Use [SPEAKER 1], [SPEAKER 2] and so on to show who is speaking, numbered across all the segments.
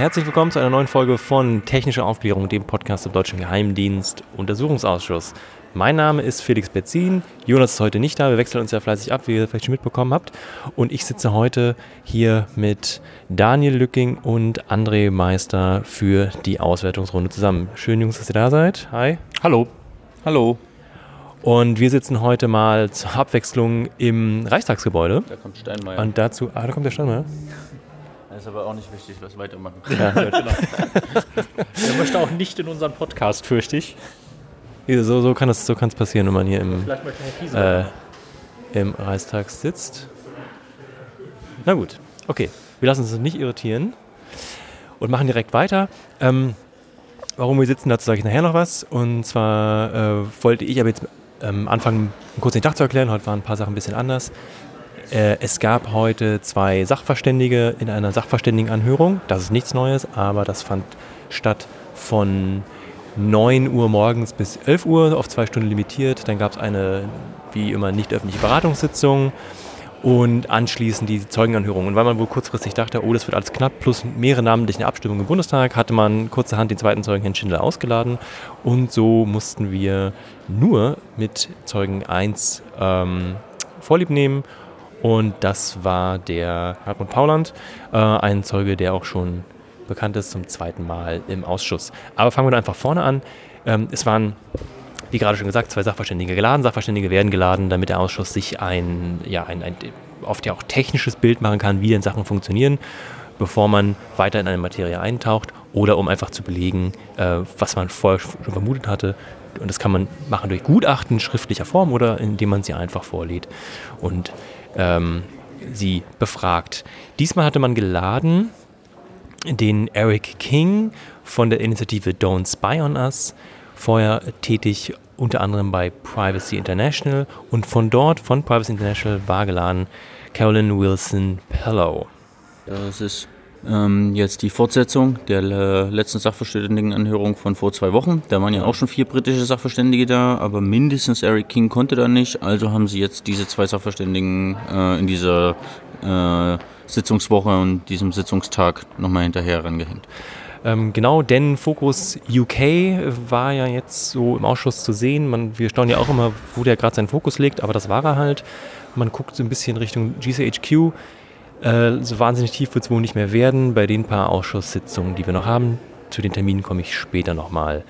[SPEAKER 1] herzlich willkommen zu einer neuen Folge von Technische Aufklärung, dem Podcast im Deutschen Geheimdienst Untersuchungsausschuss. Mein Name ist Felix Betzin, Jonas ist heute nicht da, wir wechseln uns ja fleißig ab, wie ihr vielleicht schon mitbekommen habt. Und ich sitze heute hier mit Daniel Lücking und André Meister für die Auswertungsrunde zusammen. Schön, Jungs, dass ihr da seid. Hi.
[SPEAKER 2] Hallo.
[SPEAKER 1] Hallo. Und wir sitzen heute mal zur Abwechslung im Reichstagsgebäude.
[SPEAKER 2] Da kommt Steinmeier.
[SPEAKER 1] Und dazu, ah, da kommt der Steinmeier.
[SPEAKER 2] Das ist aber auch nicht wichtig, was weitermachen.
[SPEAKER 1] Ja, genau.
[SPEAKER 3] Er möchte auch nicht in unseren Podcast, fürchte ich.
[SPEAKER 1] So, so kann es so kann's passieren, wenn man hier im, äh, im Reichstag sitzt. Na gut, okay. Wir lassen uns nicht irritieren und machen direkt weiter. Ähm, warum wir sitzen, dazu sage ich nachher noch was. Und zwar äh, wollte ich aber jetzt ähm, anfangen, kurz den Tag zu erklären. Heute waren ein paar Sachen ein bisschen anders. Äh, es gab heute zwei Sachverständige in einer Sachverständigenanhörung. Das ist nichts Neues, aber das fand statt von 9 Uhr morgens bis 11 Uhr auf zwei Stunden limitiert. Dann gab es eine, wie immer, nicht öffentliche Beratungssitzung und anschließend die Zeugenanhörung. Und weil man wohl kurzfristig dachte, oh, das wird alles knapp, plus mehrere namentliche Abstimmungen im Bundestag, hatte man kurzerhand den zweiten Zeugen, Herrn Schindler, ausgeladen. Und so mussten wir nur mit Zeugen 1 ähm, Vorlieb nehmen. Und das war der Hartmut Pauland, äh, ein Zeuge, der auch schon bekannt ist, zum zweiten Mal im Ausschuss. Aber fangen wir einfach vorne an. Ähm, es waren, wie gerade schon gesagt, zwei Sachverständige geladen. Sachverständige werden geladen, damit der Ausschuss sich ein, ja, ein, ein oft ja auch technisches Bild machen kann, wie denn Sachen funktionieren, bevor man weiter in eine Materie eintaucht oder um einfach zu belegen, äh, was man vorher schon vermutet hatte. Und das kann man machen durch Gutachten schriftlicher Form oder indem man sie einfach vorlädt und ähm, sie befragt. Diesmal hatte man geladen den Eric King von der Initiative Don't Spy on Us, vorher tätig unter anderem bei Privacy International und von dort, von Privacy International, war geladen Carolyn Wilson Pellow.
[SPEAKER 2] Das ist ähm, jetzt die Fortsetzung der äh, letzten Sachverständigenanhörung von vor zwei Wochen. Da waren ja auch schon vier britische Sachverständige da, aber mindestens Eric King konnte da nicht. Also haben sie jetzt diese zwei Sachverständigen äh, in dieser äh, Sitzungswoche und diesem Sitzungstag nochmal hinterher rangehängt.
[SPEAKER 1] Ähm, genau, denn Fokus UK war ja jetzt so im Ausschuss zu sehen. Man, wir staunen ja auch immer, wo der gerade seinen Fokus legt, aber das war er halt. Man guckt so ein bisschen Richtung GCHQ. Äh, so wahnsinnig tief wird es wohl nicht mehr werden bei den paar Ausschusssitzungen, die wir noch haben. Zu den Terminen komme ich später nochmal.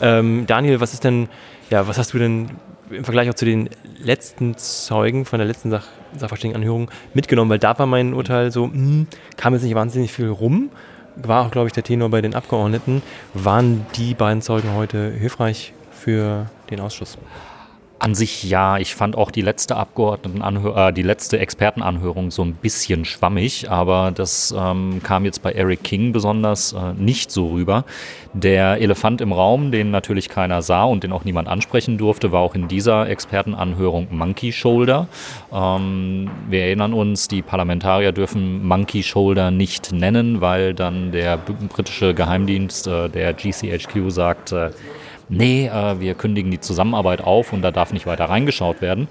[SPEAKER 1] Ähm, Daniel, was ist denn, ja, was hast du denn im Vergleich auch zu den letzten Zeugen von der letzten Sach Sachverständigenanhörung mitgenommen? Weil da war mein Urteil so, hm, kam jetzt nicht wahnsinnig viel rum. War auch, glaube ich, der Tenor bei den Abgeordneten. Waren die beiden Zeugen heute hilfreich für den Ausschuss?
[SPEAKER 3] An sich ja, ich fand auch die letzte Abgeordnetenanhör äh, die letzte Expertenanhörung so ein bisschen schwammig, aber das ähm, kam jetzt bei Eric King besonders äh, nicht so rüber. Der Elefant im Raum, den natürlich keiner sah und den auch niemand ansprechen durfte, war auch in dieser Expertenanhörung Monkey Shoulder. Ähm, wir erinnern uns, die Parlamentarier dürfen Monkey Shoulder nicht nennen, weil dann der britische Geheimdienst, äh, der GCHQ, sagt, äh, nee, äh, wir kündigen die Zusammenarbeit auf und da darf nicht weiter reingeschaut werden.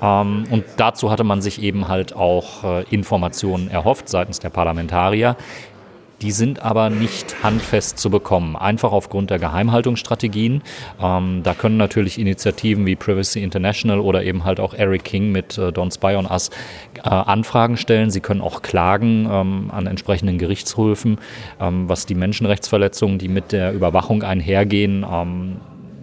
[SPEAKER 3] Ähm, und dazu hatte man sich eben halt auch äh, Informationen erhofft seitens der Parlamentarier. Die sind aber nicht handfest zu bekommen, einfach aufgrund der Geheimhaltungsstrategien. Ähm, da können natürlich Initiativen wie Privacy International oder eben halt auch Eric King mit äh, Don't Spy on Us äh, Anfragen stellen. Sie können auch klagen ähm, an entsprechenden Gerichtshöfen, ähm, was die Menschenrechtsverletzungen, die mit der Überwachung einhergehen, ähm,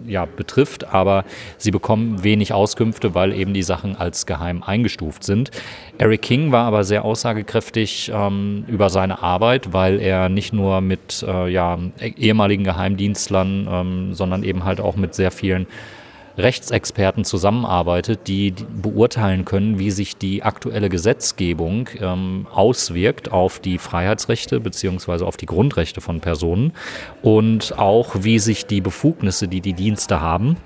[SPEAKER 3] ja, betrifft, aber sie bekommen wenig Auskünfte, weil eben die Sachen als geheim eingestuft sind. Eric King war aber sehr aussagekräftig ähm, über seine Arbeit, weil er nicht nur mit äh, ja, ehemaligen Geheimdienstlern, ähm, sondern eben halt auch mit sehr vielen Rechtsexperten zusammenarbeitet, die beurteilen können, wie sich die aktuelle Gesetzgebung ähm, auswirkt auf die Freiheitsrechte beziehungsweise auf die Grundrechte von Personen und auch wie sich die Befugnisse, die die Dienste haben,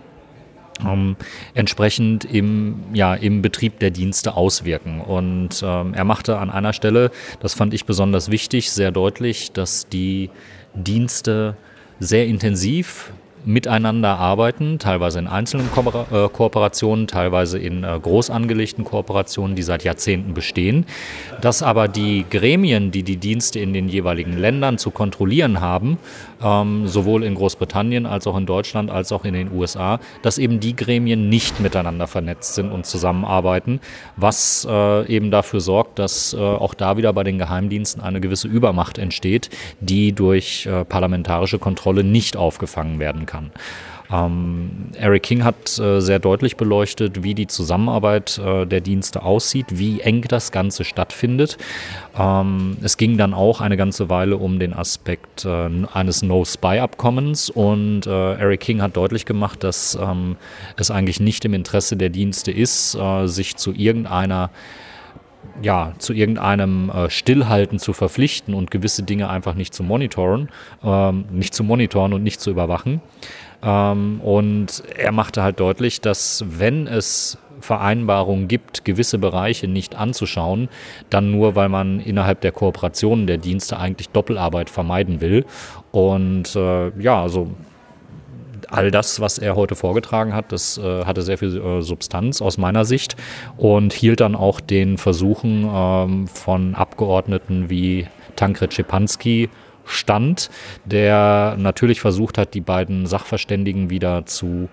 [SPEAKER 3] ähm, entsprechend im, ja, im Betrieb der Dienste auswirken. Und ähm, er machte an einer Stelle, das fand ich besonders wichtig, sehr deutlich, dass die Dienste sehr intensiv miteinander arbeiten, teilweise in einzelnen Ko äh, Kooperationen, teilweise in äh, groß angelegten Kooperationen, die seit Jahrzehnten bestehen, dass aber die Gremien, die die Dienste in den jeweiligen Ländern zu kontrollieren haben, ähm, sowohl in Großbritannien als auch in Deutschland als auch in den USA, dass eben die Gremien nicht miteinander vernetzt sind und zusammenarbeiten, was äh, eben dafür sorgt, dass äh, auch da wieder bei den Geheimdiensten eine gewisse Übermacht entsteht, die durch äh, parlamentarische Kontrolle nicht aufgefangen werden kann. Ähm, Eric King hat äh, sehr deutlich beleuchtet, wie die Zusammenarbeit äh, der Dienste aussieht, wie eng das Ganze stattfindet. Ähm, es ging dann auch eine ganze Weile um den Aspekt äh, eines No-Spy-Abkommens und äh, Eric King hat deutlich gemacht, dass ähm, es eigentlich nicht im Interesse der Dienste ist, äh, sich zu irgendeiner ja, zu irgendeinem äh, Stillhalten zu verpflichten und gewisse Dinge einfach nicht zu monitoren, ähm, nicht zu monitoren und nicht zu überwachen. Ähm, und er machte halt deutlich, dass wenn es Vereinbarungen gibt, gewisse Bereiche nicht anzuschauen, dann nur, weil man innerhalb der Kooperationen der Dienste eigentlich Doppelarbeit vermeiden will. Und äh, ja, also all das, was er heute vorgetragen hat, das äh, hatte sehr viel äh, Substanz aus meiner Sicht und hielt dann auch den Versuchen ähm, von Abgeordneten wie Tankred Schepanski stand, der natürlich versucht hat, die beiden Sachverständigen wieder zu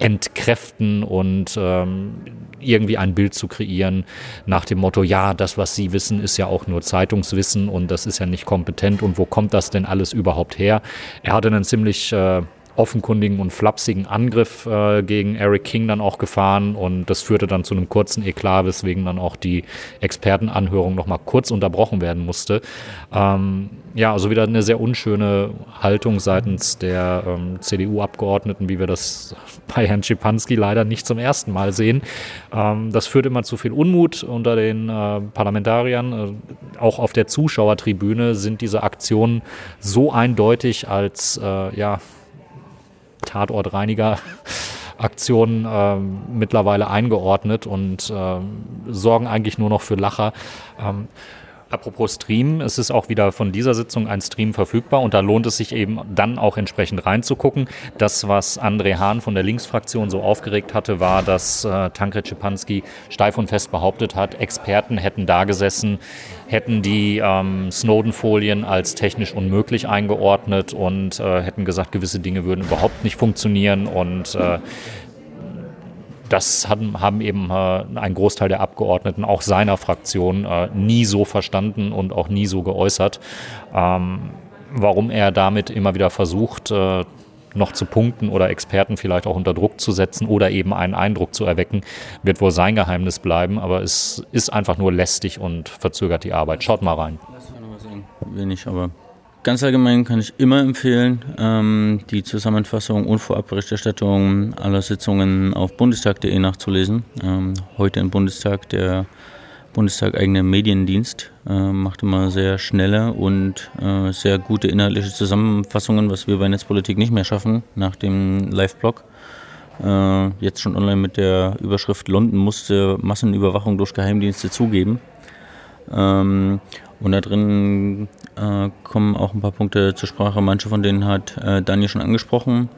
[SPEAKER 3] entkräften und ähm, irgendwie ein Bild zu kreieren nach dem Motto, ja, das, was Sie wissen, ist ja auch nur Zeitungswissen und das ist ja nicht kompetent und wo kommt das denn alles überhaupt her? Er hatte einen ziemlich äh, offenkundigen und flapsigen Angriff äh, gegen Eric King dann auch gefahren und das führte dann zu einem kurzen Eklat, weswegen dann auch die Expertenanhörung nochmal kurz unterbrochen werden musste. Ähm, ja, also wieder eine sehr unschöne Haltung seitens der ähm, CDU-Abgeordneten, wie wir das bei Herrn Schipanski leider nicht zum ersten Mal sehen. Ähm, das führt immer zu viel Unmut unter den äh, Parlamentariern. Äh, auch auf der Zuschauertribüne sind diese Aktionen so eindeutig als äh, ja, Tatortreiniger Aktionen äh, mittlerweile eingeordnet und äh, sorgen eigentlich nur noch für Lacher. Ähm, Apropos Stream, es ist auch wieder von dieser Sitzung ein Stream verfügbar und da lohnt es sich eben dann auch entsprechend reinzugucken. Das, was André Hahn von der Linksfraktion so aufgeregt hatte, war, dass äh, Tankred Schipanski steif und fest behauptet hat, Experten hätten da gesessen, hätten die ähm, Snowden-Folien als technisch unmöglich eingeordnet und äh, hätten gesagt, gewisse Dinge würden überhaupt nicht funktionieren und äh, das haben, haben eben äh, ein Großteil der Abgeordneten, auch seiner Fraktion, äh, nie so verstanden und auch nie so geäußert. Ähm, warum er damit immer wieder versucht, äh, noch zu punkten oder Experten vielleicht auch unter Druck zu setzen oder eben einen Eindruck zu erwecken, wird wohl sein Geheimnis bleiben, aber es ist einfach nur lästig und verzögert die Arbeit. Schaut mal rein.
[SPEAKER 2] Wenig, aber Ganz allgemein kann ich immer empfehlen, ähm, die Zusammenfassung und Vorabberichterstattung aller Sitzungen auf bundestag.de nachzulesen. Ähm, heute im Bundestag der Bundestag eigene Mediendienst äh, macht immer sehr schnelle und äh, sehr gute inhaltliche Zusammenfassungen, was wir bei Netzpolitik nicht mehr schaffen nach dem Live-Blog. Äh, jetzt schon online mit der Überschrift London musste Massenüberwachung durch Geheimdienste zugeben. Ähm, und da drin äh, kommen auch ein paar Punkte zur Sprache. Manche von denen hat äh, Daniel schon angesprochen.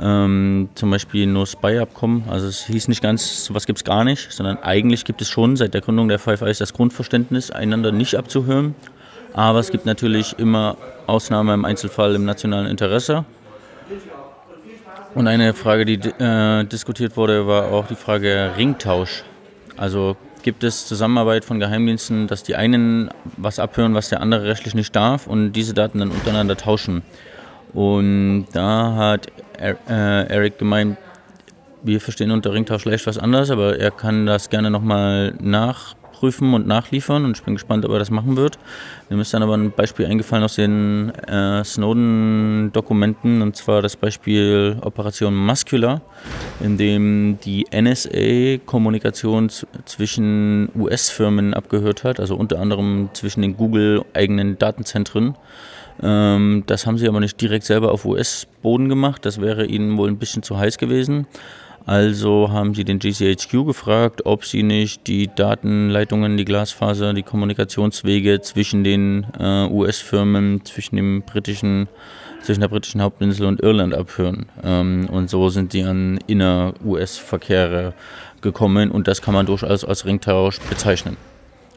[SPEAKER 2] Ähm, zum Beispiel No Spy-Abkommen. Also es hieß nicht ganz, sowas gibt es gar nicht, sondern eigentlich gibt es schon seit der Gründung der Five Eyes das Grundverständnis, einander nicht abzuhören. Aber es gibt natürlich immer Ausnahmen im Einzelfall im nationalen Interesse. Und eine Frage, die äh, diskutiert wurde, war auch die Frage Ringtausch. Also gibt es Zusammenarbeit von Geheimdiensten, dass die einen was abhören, was der andere rechtlich nicht darf und diese Daten dann untereinander tauschen. Und da hat äh, Eric gemeint, wir verstehen unter Ringtausch leicht was anderes, aber er kann das gerne nochmal nach prüfen und nachliefern und ich bin gespannt, ob er das machen wird. Mir ist dann aber ein Beispiel eingefallen aus den äh, Snowden-Dokumenten und zwar das Beispiel Operation Muscular, in dem die NSA Kommunikation zwischen US-Firmen abgehört hat, also unter anderem zwischen den Google-eigenen Datenzentren. Ähm, das haben sie aber nicht direkt selber auf US-Boden gemacht, das wäre ihnen wohl ein bisschen zu heiß gewesen. Also haben sie den GCHQ gefragt, ob sie nicht die Datenleitungen, die Glasfaser, die Kommunikationswege zwischen den äh, US-Firmen, zwischen dem britischen, zwischen der britischen Hauptinsel und Irland abhören. Ähm, und so sind sie an inner-US-Verkehre gekommen und das kann man durchaus als Ringtausch bezeichnen.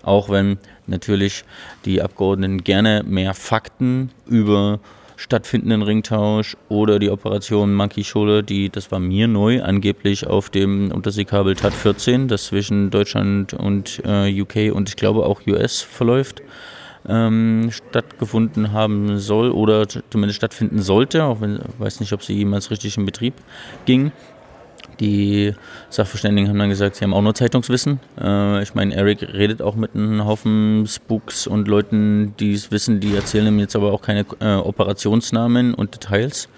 [SPEAKER 2] Auch wenn natürlich die Abgeordneten gerne mehr Fakten über stattfindenden Ringtausch oder die Operation Monkey Shoulder, die, das war mir neu, angeblich auf dem Unterseekabel TAT 14, das zwischen Deutschland und äh, UK und ich glaube auch US verläuft, ähm, stattgefunden haben soll oder zumindest stattfinden sollte, auch wenn ich weiß nicht, ob sie jemals richtig in Betrieb ging. Die Sachverständigen haben dann gesagt, sie haben auch nur Zeitungswissen. Äh, ich meine, Eric redet auch mit einem Haufen Spooks und Leuten, die es wissen, die erzählen ihm jetzt aber auch keine äh, Operationsnamen und Details.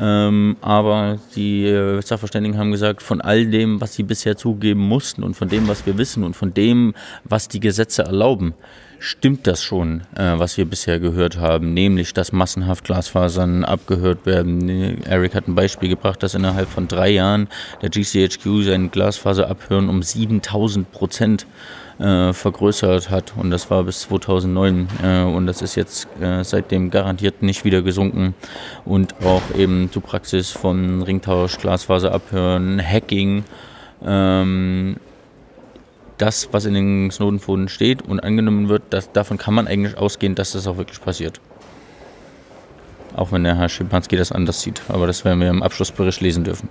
[SPEAKER 2] Ähm, aber die äh, Sachverständigen haben gesagt, von all dem, was sie bisher zugeben mussten und von dem, was wir wissen und von dem, was die Gesetze erlauben, stimmt das schon, äh, was wir bisher gehört haben, nämlich dass massenhaft Glasfasern abgehört werden. Eric hat ein Beispiel gebracht, dass innerhalb von drei Jahren der GCHQ sein Glasfaserabhören um 7000 Prozent äh, vergrößert hat und das war bis 2009 äh, und das ist jetzt äh, seitdem garantiert nicht wieder gesunken und auch eben zur Praxis von Ringtausch, Glasfaserabhören, Hacking, ähm, das, was in den Snowden-Foden steht und angenommen wird, dass, davon kann man eigentlich ausgehen, dass das auch wirklich passiert. Auch wenn der Herr Schimpanski das anders sieht. Aber das werden wir im Abschlussbericht lesen dürfen.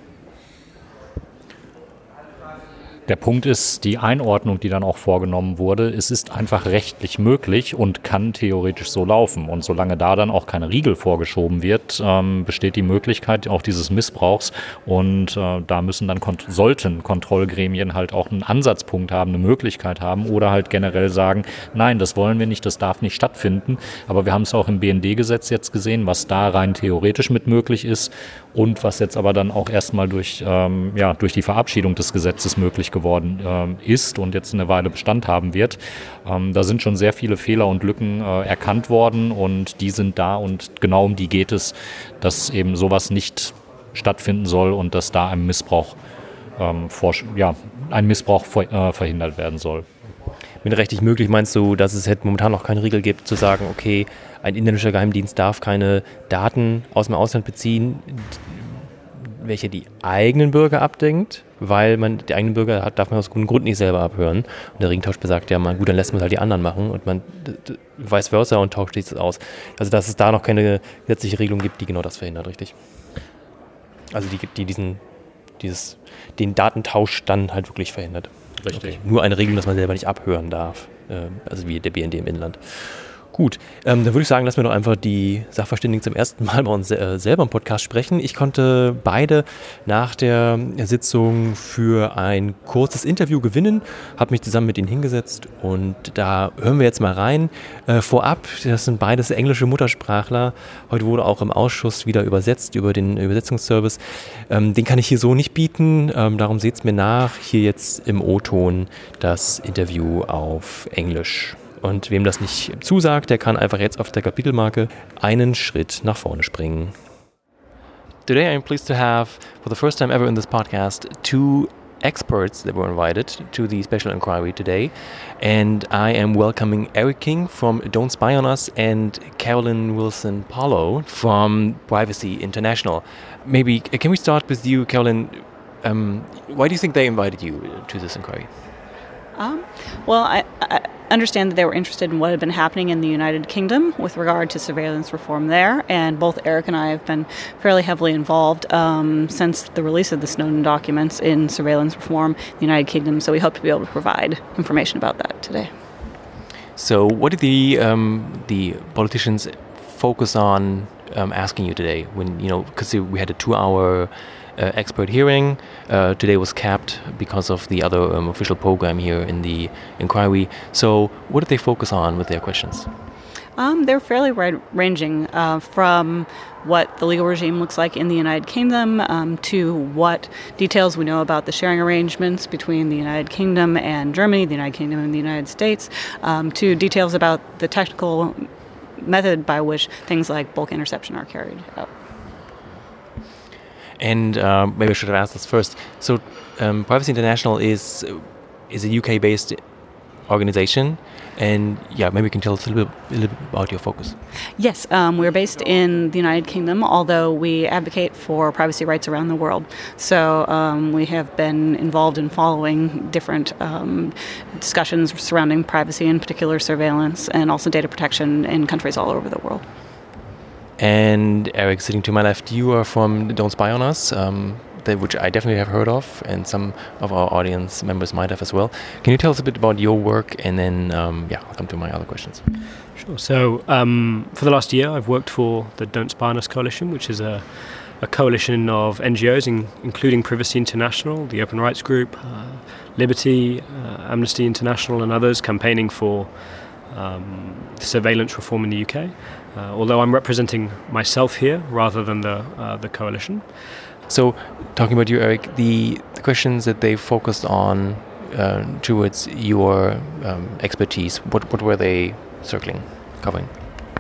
[SPEAKER 3] Der Punkt ist die Einordnung, die dann auch vorgenommen wurde. Es ist einfach rechtlich möglich und kann theoretisch so laufen. Und solange da dann auch keine Riegel vorgeschoben wird, ähm, besteht die Möglichkeit auch dieses Missbrauchs. Und äh, da müssen dann kont sollten Kontrollgremien halt auch einen Ansatzpunkt haben, eine Möglichkeit haben oder halt generell sagen, nein, das wollen wir nicht, das darf nicht stattfinden. Aber wir haben es auch im BND-Gesetz jetzt gesehen, was da rein theoretisch mit möglich ist und was jetzt aber dann auch erstmal durch, ähm, ja, durch die Verabschiedung des Gesetzes möglich geworden ähm, ist und jetzt eine Weile Bestand haben wird. Ähm, da sind schon sehr viele Fehler und Lücken äh, erkannt worden und die sind da und genau um die geht es, dass eben sowas nicht stattfinden soll und dass da ein Missbrauch, ähm, vor, ja, ein Missbrauch vor, äh, verhindert werden soll.
[SPEAKER 1] Mit rechtlich möglich meinst du, dass es halt momentan noch keine Regel gibt, zu sagen, okay, ein inländischer Geheimdienst darf keine Daten aus dem Ausland beziehen, welche die eigenen Bürger abdenkt, weil man die eigenen Bürger hat, darf man aus gutem Grund nicht selber abhören. Und der Ringtausch besagt ja mal, gut, dann lässt man es halt die anderen machen und man vice versa und tauscht es aus. Also dass es da noch keine gesetzliche Regelung gibt, die genau das verhindert, richtig? Also die die diesen, dieses, den Datentausch dann halt wirklich verhindert. Richtig. Okay. Nur eine Regelung, dass man selber nicht abhören darf. Äh, also wie der BND im Inland. Gut, ähm, dann würde ich sagen, lassen wir doch einfach die Sachverständigen zum ersten Mal bei uns äh, selber im Podcast sprechen. Ich konnte beide nach der Sitzung für ein kurzes Interview gewinnen, habe mich zusammen mit ihnen hingesetzt und da hören wir jetzt mal rein. Äh, vorab, das sind beides englische Muttersprachler. Heute wurde auch im Ausschuss wieder übersetzt über den Übersetzungsservice. Ähm, den kann ich hier so nicht bieten, ähm, darum seht es mir nach. Hier jetzt im O-Ton das Interview auf Englisch. Und wem das nicht zusagt, der kann einfach jetzt auf der Kapitelmarke einen Schritt nach vorne springen. Today I'm pleased to have, for the first time ever in this podcast, two experts that were invited to the special inquiry today. And I am welcoming Eric King from Don't Spy on Us and Carolyn Wilson Paulo from Privacy International. Maybe can we start with you, Carolyn? Um, why do you think they invited you to this inquiry?
[SPEAKER 4] Um, well, I, I, understand that they were interested in what had been happening in the United Kingdom with regard to surveillance reform there, and both Eric and I have been fairly heavily involved um, since the release of the Snowden documents in surveillance reform in the United Kingdom. So we hope to be able to provide information about that today.
[SPEAKER 1] So, what did the um, the politicians focus on um, asking you today? When you know, because we had a two-hour expert hearing. Uh, today was capped because of the other um, official program here in the inquiry. So, what did they focus on with their questions?
[SPEAKER 4] Um, they're fairly wide ranging uh, from what the legal regime looks like in the United Kingdom um, to what details we know about the sharing arrangements between the United Kingdom and Germany, the United Kingdom and the United States, um, to details about the technical method by which things like bulk interception are carried out.
[SPEAKER 1] And um, maybe I should have asked this first. So, um, Privacy International is is a UK-based organization, and yeah, maybe you can tell us a little bit, a little bit about your focus.
[SPEAKER 4] Yes, um, we're based in the United Kingdom, although we advocate for privacy rights around the world. So um, we have been involved in following different um, discussions surrounding privacy, in particular surveillance, and also data protection in countries all over the world.
[SPEAKER 1] And Eric, sitting to my left, you are from Don't Spy on Us, um, that, which I definitely have heard of, and some of our audience members might have as well. Can you tell us a bit about your work, and then um, yeah, I'll come to my other questions.
[SPEAKER 5] Sure. So um, for the last year, I've worked for the Don't Spy on Us Coalition, which is a, a coalition of NGOs, in, including Privacy International, the Open Rights Group, uh, Liberty, uh, Amnesty International, and others, campaigning for um, surveillance reform in the UK. Uh, although I'm representing myself here rather than the uh, the coalition.
[SPEAKER 1] So, talking about you, Eric, the, the questions that they focused on uh, towards your um, expertise, what what were they circling, covering?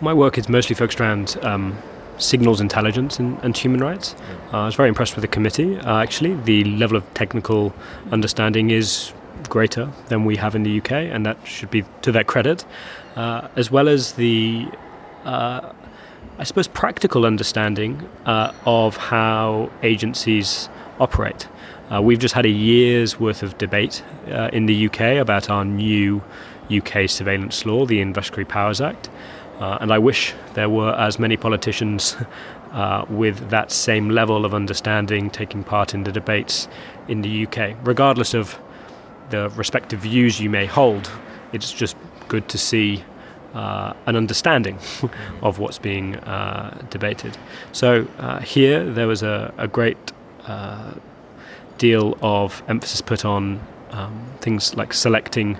[SPEAKER 5] My work is mostly focused around um, signals intelligence and, and human rights. Uh, I was very impressed with the committee. Uh, actually, the level of technical understanding is greater than we have in the UK, and that should be to their credit, uh, as well as the uh, I suppose, practical understanding uh, of how agencies operate. Uh, we've just had a year's worth of debate uh, in the UK about our new UK surveillance law, the Investigatory Powers Act, uh, and I wish there were as many politicians uh, with that same level of understanding taking part in the debates in the UK, regardless of the respective views you may hold. It's just good to see uh, an understanding of what's being uh, debated. So uh, here there was a, a great uh, deal of emphasis put on um, things like selecting.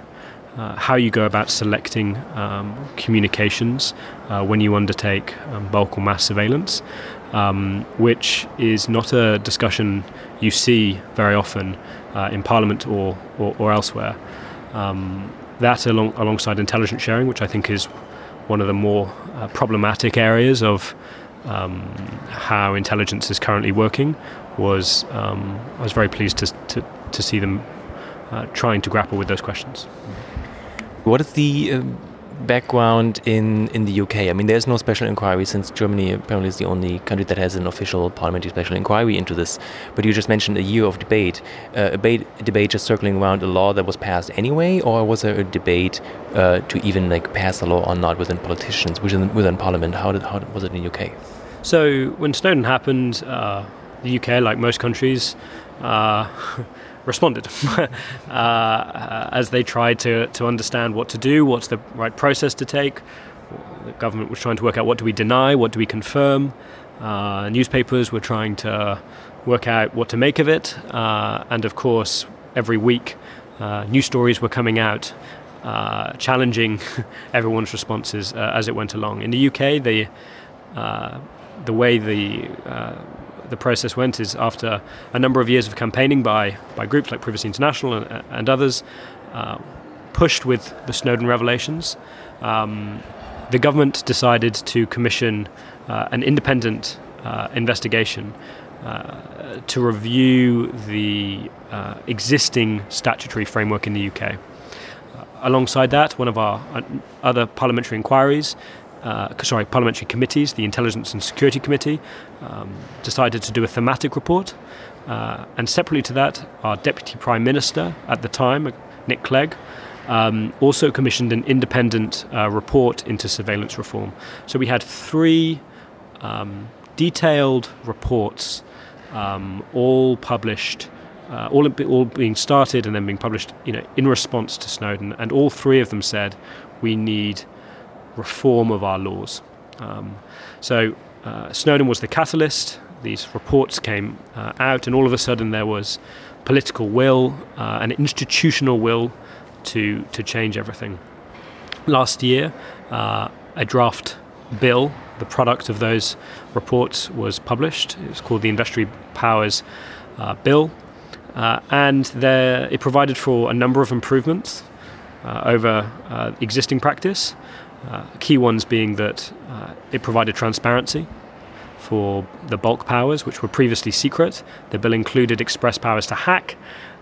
[SPEAKER 5] Uh, how you go about selecting um, communications uh, when you undertake um, bulk or mass surveillance, um, which is not a discussion you see very often in Parliament or, or, or elsewhere. Um, that along, alongside intelligence sharing, which I think is one of the more uh, problematic areas of um, how intelligence is currently working, was um, I was very pleased to, to, to see them uh, trying to grapple with those questions.
[SPEAKER 1] What is the uh, background in, in the UK? I mean, there's no special inquiry since Germany apparently is the only country that has an official parliamentary special inquiry into this. But you just mentioned a year of debate. Uh, a, debate debate just circling around a law that was passed anyway, or was there a debate uh, to even like pass a law or not within politicians, within, within Parliament? How did how was it in the UK?
[SPEAKER 5] So when Snowden happened, uh, the UK, like most countries, uh, responded uh, as they tried to, to understand what to do, what's the right process to take. The government was trying to work out what do we deny, what do we confirm. Uh, newspapers were trying to work out what to make of it. Uh, and of course, every week, uh, new stories were coming out uh, challenging everyone's responses uh, as it went along. In the UK, the, the way the the process went is after a number of years of campaigning by, by groups like Privacy International and, and others, uh, pushed with the Snowden revelations, um, the government decided to commission uh, an independent uh, investigation uh, to review the uh, existing statutory framework in the UK. Alongside that, one of our other parliamentary inquiries uh, sorry, parliamentary committees, the Intelligence and Security Committee, um, decided to do a thematic report. Uh, and separately to that, our Deputy Prime Minister at the time, Nick Clegg, um, also commissioned an independent uh, report into surveillance reform. So we had three um, detailed reports, um, all published. Uh, all, all being started and then being published, you know, in response to Snowden, and all three of them said we need reform of our laws. Um, so uh, Snowden was the catalyst. These reports came uh, out, and all of a sudden there was political will, uh, an institutional will to to change everything. Last year, uh, a draft bill, the product of those reports, was published. It was called the Investigatory Powers uh, Bill, uh, and there, it provided for a number of improvements over existing practice. Uh, key ones being that uh, it provided transparency for the bulk powers, which were previously secret. The bill included express powers to hack,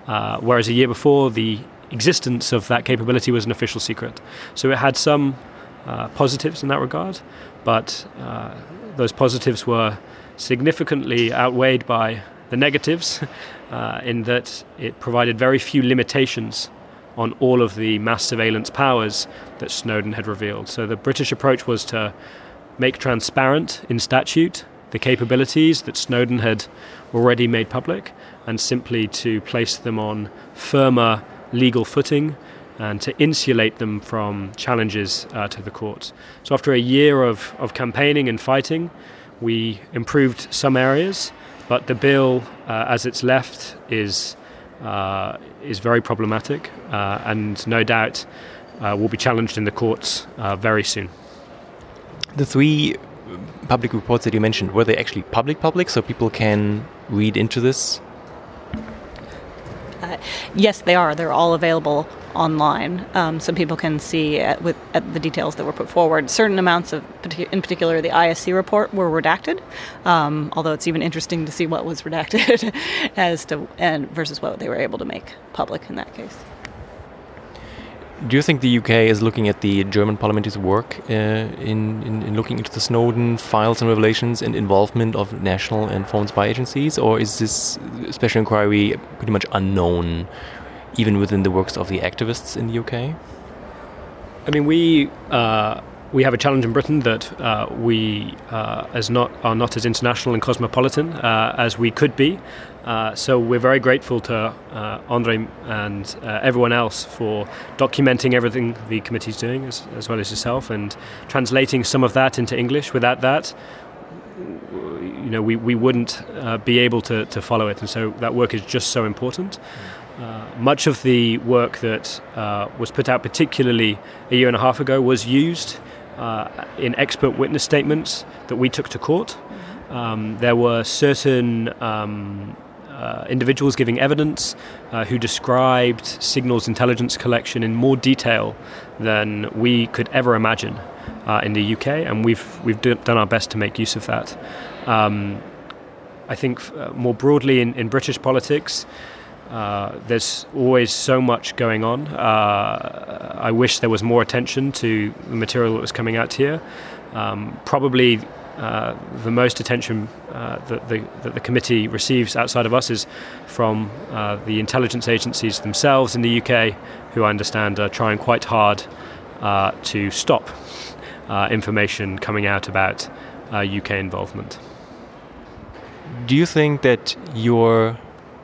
[SPEAKER 5] uh, whereas a year before, the existence of that capability was an official secret. So it had some uh, positives in that regard, but uh, those positives were significantly outweighed by the negatives uh, in that it provided very few limitations on all of the mass surveillance powers that Snowden had revealed. So the British approach was to make transparent in statute the capabilities that Snowden had already made public and simply to place them on firmer legal footing and to insulate them from challenges uh, to the courts. So, after a year of, of campaigning and fighting, we improved some areas, but the bill, uh, as it's left, is, uh, is very problematic uh, and no doubt uh, will be challenged in the courts uh, very soon.
[SPEAKER 1] The three public reports that you mentioned, were they actually public public so people can read into this?
[SPEAKER 4] Uh, yes, they are. They're all available online, um, so people can see at, with at the details that were put forward. Certain amounts of, in particular, the ISC report were redacted. Um, although it's even interesting to see what was redacted as to and versus what they were able to make public in that case.
[SPEAKER 1] Do you think the UK is looking at the German parliament's work uh, in, in, in, looking into the Snowden files and revelations and involvement of national and foreign spy agencies, or is this special inquiry pretty much unknown, even within the works of the activists in the UK?
[SPEAKER 5] I mean, we uh, we have a challenge in Britain that uh, we uh, as not are not as international and cosmopolitan uh, as we could be. Uh, so we're very grateful to uh, Andre and uh, everyone else for documenting everything the committee is doing, as, as, well as yourself, and translating some of that into English. Without that, you know, we, we wouldn't uh, be able to, to follow it, and so that work is just so important. Uh, much of the work that uh, was put out, particularly a year and a half ago, was used in expert witness statements that we took to court. Um, there were certain um, uh, individuals giving evidence uh, who described signals intelligence collection in more detail than we could ever imagine uh, in the UK, and we've we've do, done our best to make use of that. Um, I think uh, more broadly in, in British politics. Uh, there's always so much going on. Uh, I wish there was more attention to the material that was coming out here. Um, probably uh, the most attention uh, that, the, that, the, committee receives outside of us is from uh, the intelligence agencies themselves in the UK, who I understand are trying quite hard uh, to stop uh, information coming out about UK involvement.
[SPEAKER 1] Do you think that your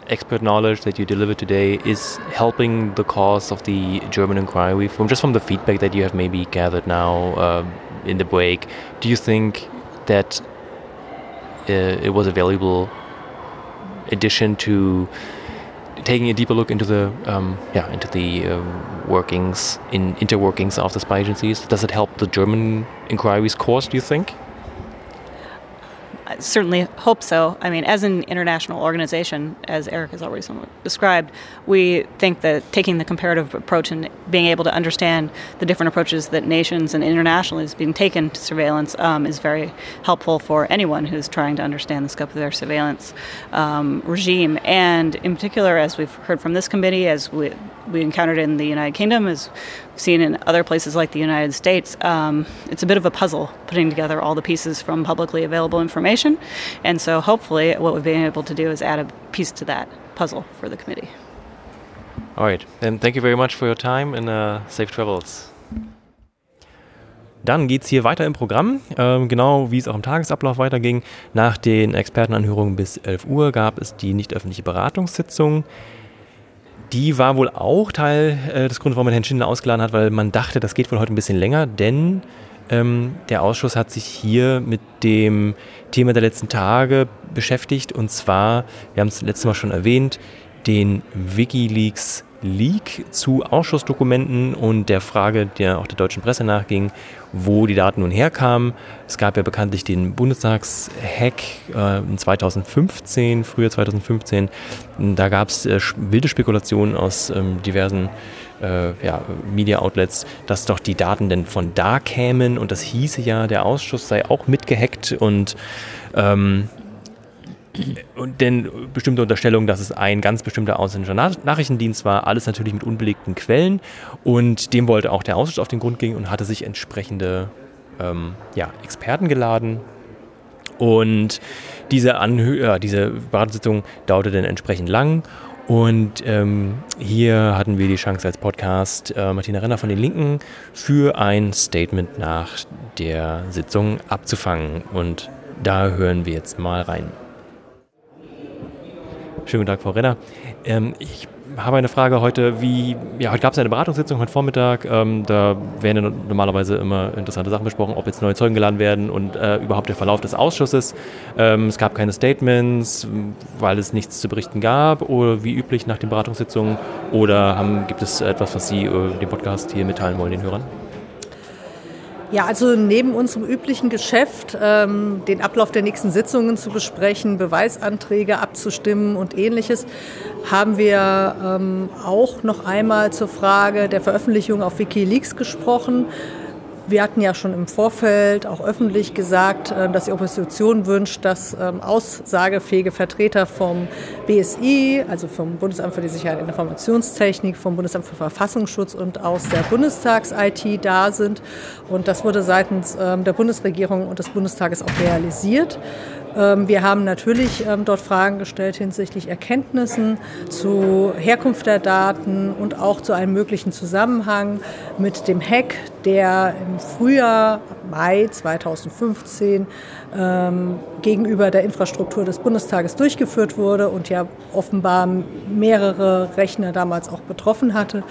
[SPEAKER 1] expert knowledge that you delivered today is helping the cause of the German inquiry from just from the feedback that you have maybe gathered now in the break? Do you think that uh, it was a valuable addition to taking a deeper look into the um, yeah into the uh, workings in interworkings of the spy agencies. Does it help the German inquiry's course? Do you think?
[SPEAKER 4] Certainly hope so. I mean, as an international organization, as Eric has already described, we think that taking the comparative approach and being able to understand the different approaches that nations and internationally is being taken to surveillance um, is very helpful for anyone who's trying to understand the scope of their surveillance um, regime. And in particular, as we've heard from this committee, as we, we encountered in the United Kingdom, as we've seen in other places like the United States, um, it's a bit of a puzzle putting together all the pieces from publicly available information. And so hopefully, what we've been able to do is add a piece to that puzzle for the committee.
[SPEAKER 1] All right, then thank you very much for your time and uh, safe travels. Dann geht es hier weiter im Programm, ähm, genau wie es auch im Tagesablauf weiterging. Nach den Expertenanhörungen bis 11 Uhr gab es die nicht öffentliche Beratungssitzung die war wohl auch Teil äh, des Grundes, warum man Herrn Schindler ausgeladen hat, weil man dachte, das geht wohl heute ein bisschen länger, denn ähm, der Ausschuss hat sich hier mit dem Thema der letzten Tage beschäftigt und zwar, wir haben es letztes Mal schon erwähnt, den Wikileaks Leak zu Ausschussdokumenten und der Frage, der auch der deutschen Presse nachging, wo die Daten nun herkamen. Es gab ja bekanntlich den Bundestagshack äh, 2015, früher 2015. Da gab es äh, wilde Spekulationen aus ähm, diversen äh, ja, Media-Outlets, dass doch die Daten denn von da kämen und das hieße ja, der Ausschuss sei auch mitgehackt und ähm, und denn bestimmte Unterstellungen, dass es ein ganz bestimmter ausländischer Nachrichtendienst war, alles natürlich mit unbelegten Quellen. Und dem wollte auch der Ausschuss auf den Grund gehen und hatte sich entsprechende ähm, ja, Experten geladen. Und diese, Anhö äh, diese Beratungssitzung dauerte dann entsprechend lang. Und ähm, hier hatten wir die Chance als Podcast äh, Martina Renner von den Linken für ein Statement nach der Sitzung abzufangen. Und da hören wir jetzt mal rein. Schönen guten Tag, Frau Renner. Ähm, ich habe eine Frage heute, wie, ja, heute gab es eine Beratungssitzung heute Vormittag. Ähm, da werden ja normalerweise immer interessante Sachen besprochen, ob jetzt neue Zeugen geladen werden und äh, überhaupt der Verlauf des Ausschusses. Ähm, es gab keine Statements, weil es nichts zu berichten gab, oder wie üblich nach den Beratungssitzungen. Oder haben, gibt es etwas, was Sie äh, dem Podcast hier mitteilen wollen, den Hörern?
[SPEAKER 6] Ja, also neben unserem üblichen Geschäft, ähm, den Ablauf der nächsten Sitzungen zu besprechen, Beweisanträge abzustimmen und ähnliches, haben wir ähm, auch noch einmal zur Frage der Veröffentlichung auf Wikileaks gesprochen. Wir hatten ja schon im Vorfeld auch öffentlich gesagt, äh, dass die Opposition wünscht, dass ähm, aussagefähige Vertreter vom BSI, also vom Bundesamt für die Sicherheit und Informationstechnik, vom Bundesamt für Verfassungsschutz und aus der Bundestags-IT da sind. Und das wurde seitens ähm, der Bundesregierung und des Bundestages auch realisiert. Ähm, wir haben natürlich ähm, dort Fragen gestellt hinsichtlich Erkenntnissen zu Herkunft der Daten und auch zu einem möglichen Zusammenhang mit dem Hack, der im Frühjahr, Mai 2015 ähm, gegenüber der Infrastruktur des Bundestages durchgeführt wurde und ja offenbar mehrere Rechner damals auch betroffen hatte.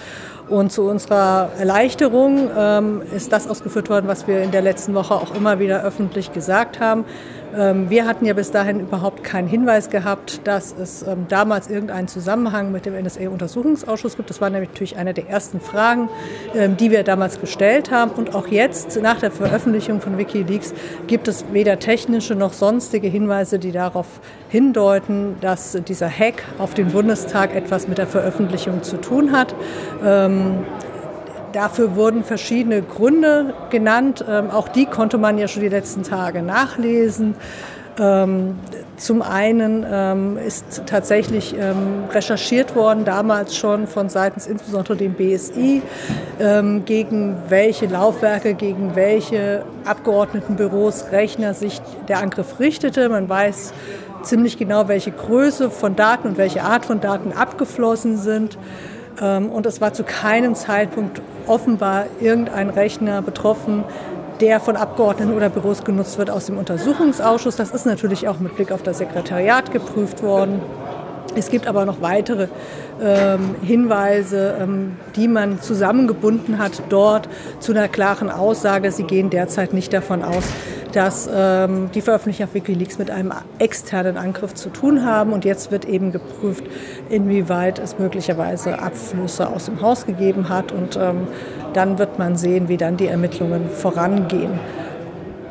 [SPEAKER 6] Und zu unserer Erleichterung ist das ausgeführt worden, was wir in der letzten Woche auch immer wieder öffentlich gesagt haben. Ähm, wir hatten ja bis dahin überhaupt keinen Hinweis gehabt, dass es ähm, damals irgendeinen Zusammenhang mit dem NSA-Untersuchungsausschuss gibt. Das war natürlich eine der ersten Fragen, ähm, die wir damals gestellt haben. Und auch jetzt, nach der Veröffentlichung von Wikileaks, gibt es weder technische noch sonstige Hinweise, die darauf hindeuten, dass dieser Hack auf den Bundestag etwas mit der Veröffentlichung zu tun hat. Dafür wurden verschiedene Gründe genannt. Ähm, auch die konnte man ja schon die letzten Tage nachlesen. Ähm, zum einen ähm, ist tatsächlich ähm, recherchiert worden, damals schon von seitens insbesondere dem BSI, ähm, gegen welche Laufwerke, gegen welche Abgeordnetenbüros, Rechner sich der Angriff richtete. Man weiß ziemlich genau, welche Größe von Daten und welche Art von Daten abgeflossen sind. Ähm, und es war zu keinem Zeitpunkt offenbar irgendein Rechner betroffen, der von Abgeordneten oder Büros genutzt wird aus dem Untersuchungsausschuss. Das ist natürlich auch mit Blick auf das Sekretariat geprüft worden. Es gibt aber noch weitere ähm, Hinweise, ähm, die man zusammengebunden hat dort zu einer klaren Aussage. Sie gehen derzeit nicht davon aus, dass ähm, die Veröffentlichung auf Wikileaks mit einem externen Angriff zu tun haben. Und jetzt wird eben geprüft, inwieweit es möglicherweise Abflüsse aus dem Haus gegeben hat. Und ähm, dann wird man sehen, wie dann die Ermittlungen vorangehen.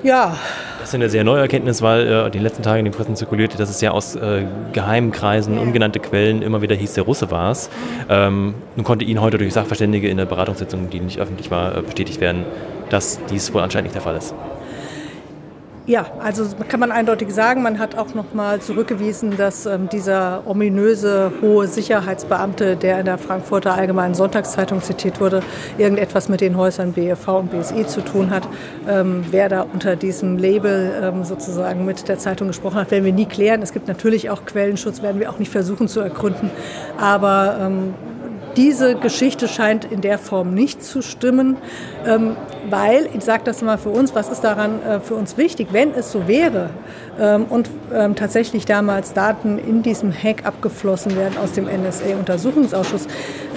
[SPEAKER 1] Ja. Das ist eine sehr neue Erkenntnis, weil äh, den letzten Tagen in den Pressen zirkulierte, dass es ja aus äh, geheimen Kreisen, ungenannte Quellen immer wieder hieß, der Russe war es. Ähm, nun konnte Ihnen heute durch Sachverständige in der Beratungssitzung, die nicht öffentlich war, äh, bestätigt werden, dass dies wohl anscheinend nicht der Fall ist.
[SPEAKER 6] Ja, also kann man eindeutig sagen, man hat auch noch mal zurückgewiesen, dass ähm, dieser ominöse hohe Sicherheitsbeamte, der in der Frankfurter Allgemeinen Sonntagszeitung zitiert wurde, irgendetwas mit den Häusern BFV und BSI zu tun hat. Ähm, wer da unter diesem Label ähm, sozusagen mit der Zeitung gesprochen hat, werden wir nie klären. Es gibt natürlich auch Quellenschutz, werden wir auch nicht versuchen zu ergründen. Aber ähm, diese Geschichte scheint in der Form nicht zu stimmen, ähm, weil, ich sage das mal für uns, was ist daran äh, für uns wichtig, wenn es so wäre ähm, und ähm, tatsächlich damals Daten in diesem Hack abgeflossen werden aus dem NSA-Untersuchungsausschuss,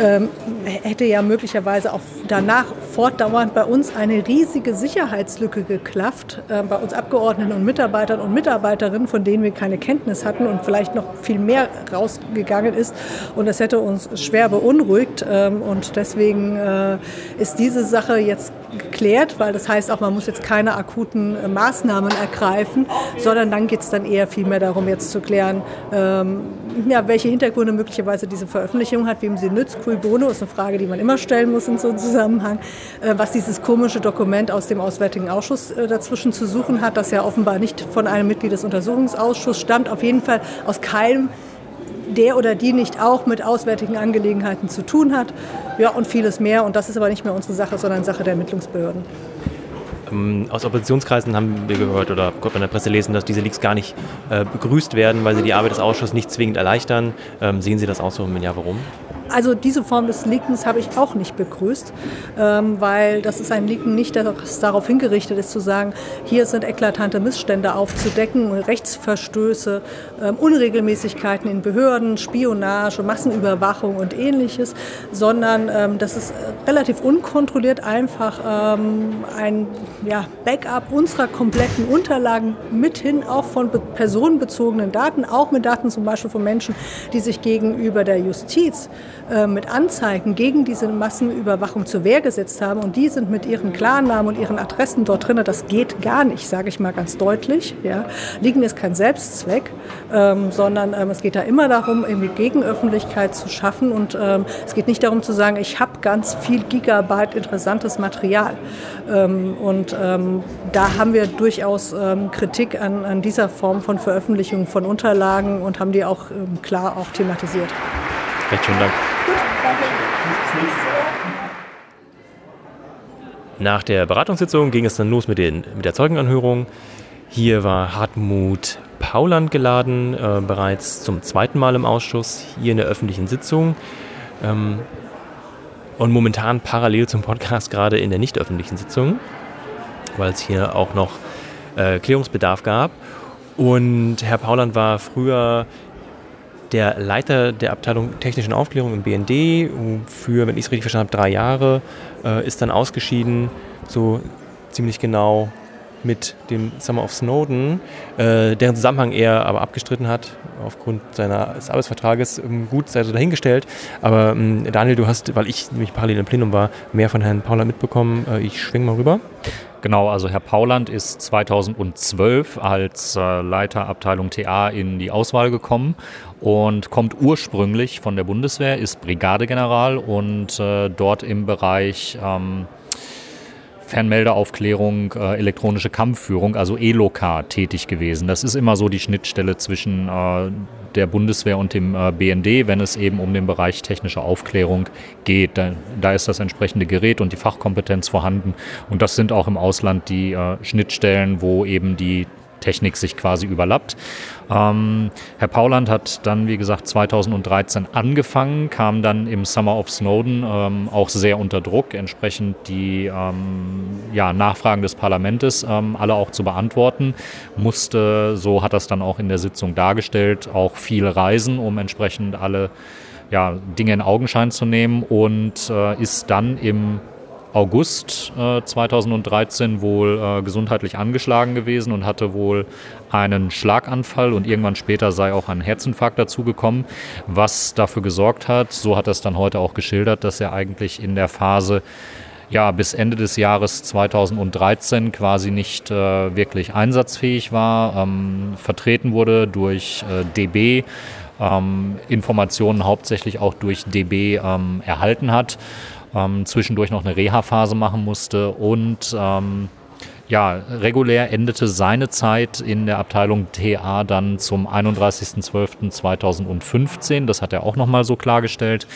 [SPEAKER 6] ähm, hätte ja möglicherweise auch danach fortdauernd bei uns eine riesige Sicherheitslücke geklafft, äh, bei uns Abgeordneten und Mitarbeitern und Mitarbeiterinnen, von denen wir keine Kenntnis hatten und vielleicht noch viel mehr rausgegangen ist. Und das hätte uns schwer beunruhigt. Ähm, und deswegen äh, ist diese Sache jetzt geklärt, weil das heißt auch, man muss jetzt keine akuten äh, Maßnahmen ergreifen, sondern dann geht es dann eher viel mehr darum, jetzt zu klären, ähm, ja, welche Hintergründe möglicherweise diese Veröffentlichung hat, wem sie nützt. Cui bono ist eine Frage, die man immer stellen muss in so einem Zusammenhang. Äh, was dieses komische Dokument aus dem Auswärtigen Ausschuss äh, dazwischen zu suchen hat, das ja offenbar nicht von einem Mitglied des Untersuchungsausschusses stammt, auf jeden Fall aus keinem der oder die nicht auch mit auswärtigen Angelegenheiten zu tun hat. Ja, und vieles mehr. Und das ist aber nicht mehr unsere Sache, sondern Sache der Ermittlungsbehörden.
[SPEAKER 1] Ähm, aus Oppositionskreisen haben wir gehört oder konnte man in der Presse lesen, dass diese Leaks gar nicht äh, begrüßt werden, weil sie die Arbeit des Ausschusses nicht zwingend erleichtern. Ähm, sehen Sie das auch so? Ja, warum?
[SPEAKER 6] Also diese Form des Leakens habe ich auch nicht begrüßt, ähm, weil das ist ein Leaken nicht, das darauf hingerichtet ist zu sagen, hier sind eklatante Missstände aufzudecken, Rechtsverstöße, ähm, Unregelmäßigkeiten in Behörden, Spionage, Massenüberwachung und ähnliches, sondern ähm, das ist relativ unkontrolliert einfach ein ja, Backup unserer kompletten Unterlagen mithin auch von personenbezogenen Daten, auch mit Daten zum Beispiel von Menschen, die sich gegenüber der Justiz mit Anzeigen gegen diese Massenüberwachung zur Wehr gesetzt haben und die sind mit ihren Klarnamen und ihren Adressen dort drin. Das geht gar nicht, sage ich mal ganz deutlich. Ja. Liegen ist kein Selbstzweck, ähm, sondern ähm, es geht da immer darum, irgendwie Gegenöffentlichkeit zu schaffen und ähm, es geht nicht darum zu sagen, ich habe ganz viel Gigabyte interessantes Material. Ähm, und ähm, da haben wir durchaus ähm, Kritik an, an, dieser Form von Veröffentlichung von Unterlagen und haben die auch klar auch thematisiert.
[SPEAKER 1] Recht schönen Dank. Nach der Beratungssitzung ging es dann los mit, den, mit der Zeugenanhörung. Hier war Hartmut Pauland geladen, äh, bereits zum zweiten Mal im Ausschuss, hier in der öffentlichen Sitzung. Ähm, und momentan parallel zum Podcast gerade in der nicht öffentlichen Sitzung, weil es hier auch noch äh, Klärungsbedarf gab. Und Herr Pauland war früher der Leiter der Abteilung Technischen Aufklärung im BND für, wenn ich es richtig verstanden habe, drei Jahre, äh, ist dann ausgeschieden, so ziemlich genau mit dem Summer of Snowden, äh, deren Zusammenhang er aber abgestritten hat, aufgrund seines Arbeitsvertrages. Ähm, gut, sei so dahingestellt. Aber ähm, Daniel, du hast, weil ich nämlich parallel im Plenum war, mehr von Herrn Paula mitbekommen. Äh, ich schwing mal rüber.
[SPEAKER 3] Genau, also Herr Pauland ist 2012 als äh, Leiter Abteilung TA in die Auswahl gekommen und kommt ursprünglich von der Bundeswehr, ist Brigadegeneral und äh, dort im Bereich ähm, Fernmeldeaufklärung, äh, elektronische Kampfführung, also ELOCA, tätig gewesen. Das ist immer so die Schnittstelle zwischen äh, der Bundeswehr und dem äh, BND, wenn es eben um den Bereich technische Aufklärung geht. Da, da, ist das entsprechende Gerät und die Fachkompetenz vorhanden. Und das sind auch im Ausland die äh, Schnittstellen, wo eben die Technik sich quasi überlappt. Ähm, Herr Pauland hat dann, wie gesagt, 2013 angefangen, kam dann im Summer of Snowden ähm, auch sehr unter Druck, entsprechend die ähm, ja, Nachfragen des Parlaments ähm, alle auch zu beantworten, musste, so hat das dann auch in der Sitzung dargestellt, auch viel reisen, um entsprechend alle ja, Dinge in Augenschein zu nehmen und äh, ist dann im August äh, 2013 wohl äh, gesundheitlich angeschlagen gewesen und hatte wohl einen Schlaganfall und irgendwann später sei auch ein Herzinfarkt dazugekommen, was dafür gesorgt hat, so hat er es dann heute auch geschildert, dass er eigentlich in der Phase ja, bis Ende des Jahres 2013 quasi nicht äh, wirklich einsatzfähig war, ähm, vertreten wurde durch äh, DB, ähm, Informationen hauptsächlich auch durch DB ähm, erhalten hat ähm, zwischendurch noch eine Reha-Phase machen musste und ähm, ja, regulär endete seine Zeit in der Abteilung TA dann zum 31.12.2015. Das hat er auch nochmal so klargestellt.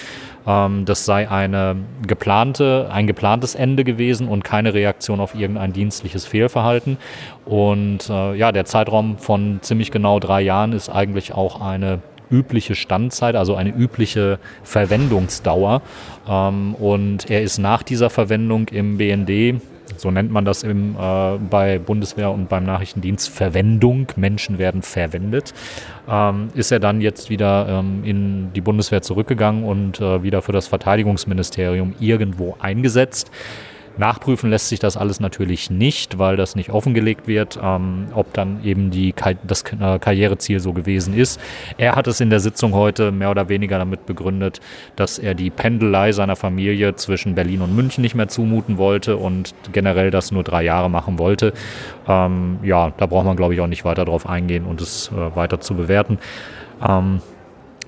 [SPEAKER 3] Ähm, das sei eine geplante, ein geplantes Ende gewesen und keine Reaktion auf irgendein dienstliches Fehlverhalten. Und äh, ja, der Zeitraum von ziemlich genau drei Jahren ist eigentlich auch eine übliche Standzeit, also eine übliche Verwendungsdauer. Ähm, und er ist nach dieser Verwendung im BND so nennt man das im, äh, bei Bundeswehr und beim Nachrichtendienst, Verwendung, Menschen werden verwendet, ähm, ist er dann jetzt wieder ähm, in die Bundeswehr zurückgegangen und äh, wieder für das Verteidigungsministerium irgendwo eingesetzt. Nachprüfen lässt sich das alles natürlich nicht, weil das nicht offengelegt wird, ähm, ob dann eben die, das äh, Karriereziel so gewesen ist. Er hat es in der Sitzung heute mehr oder weniger damit begründet, dass er die Pendelei seiner Familie zwischen Berlin und München nicht mehr zumuten wollte und generell das nur drei Jahre machen wollte. Ähm, ja, da braucht man, glaube ich, auch nicht weiter drauf eingehen und es äh, weiter zu bewerten. Ähm,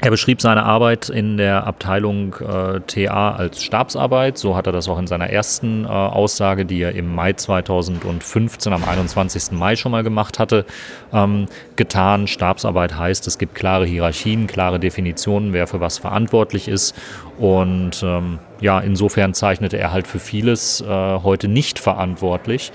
[SPEAKER 3] er beschrieb seine Arbeit in der Abteilung äh, TA als Stabsarbeit. So hat er das auch in seiner ersten äh, Aussage, die er im Mai 2015, am 21. Mai schon mal gemacht hatte, ähm, getan. Stabsarbeit heißt, es gibt klare Hierarchien, klare Definitionen, wer für was verantwortlich ist. Und ähm, ja, insofern zeichnete er halt für vieles äh, heute nicht verantwortlich.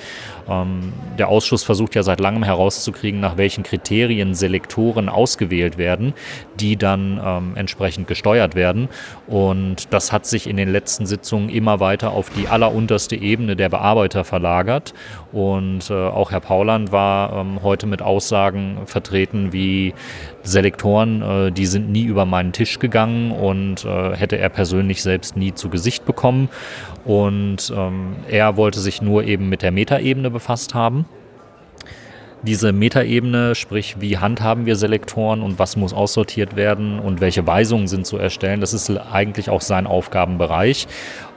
[SPEAKER 3] Ähm, der Ausschuss versucht ja seit langem herauszukriegen, nach welchen Kriterien Selektoren ausgewählt werden, die dann ähm, entsprechend gesteuert werden. Und das hat sich in den letzten Sitzungen immer weiter auf die allerunterste Ebene der Bearbeiter verlagert. Und äh, auch Herr Pauland war ähm, heute mit Aussagen vertreten wie Selektoren, äh, die sind nie über meinen Tisch gegangen und äh, hätte er persönlich selbst nie zu Gesicht bekommen. Und ähm, er wollte sich nur eben mit der Metaebene befasst haben. Diese Metaebene, sprich, wie handhaben wir Selektoren und was muss aussortiert werden und welche Weisungen sind zu erstellen, das ist eigentlich auch sein Aufgabenbereich.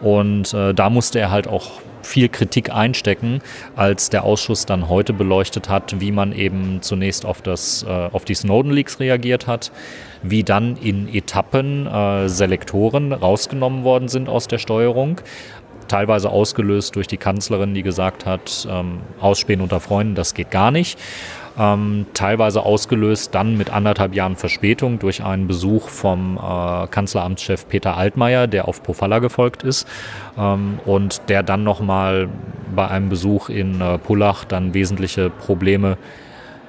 [SPEAKER 3] Und äh, da musste er halt auch viel Kritik einstecken, als der Ausschuss dann heute beleuchtet hat, wie man eben zunächst auf, das, äh, auf die Snowden-Leaks reagiert hat, wie dann in Etappen äh, Selektoren rausgenommen worden sind aus der Steuerung, teilweise ausgelöst durch die Kanzlerin, die gesagt hat, ähm, Ausspähen unter Freunden, das geht gar nicht. Ähm, teilweise ausgelöst dann mit anderthalb Jahren Verspätung durch einen Besuch vom äh, Kanzleramtschef Peter Altmaier, der auf Pofalla gefolgt ist ähm, und der dann nochmal bei einem Besuch in äh, Pullach dann wesentliche Probleme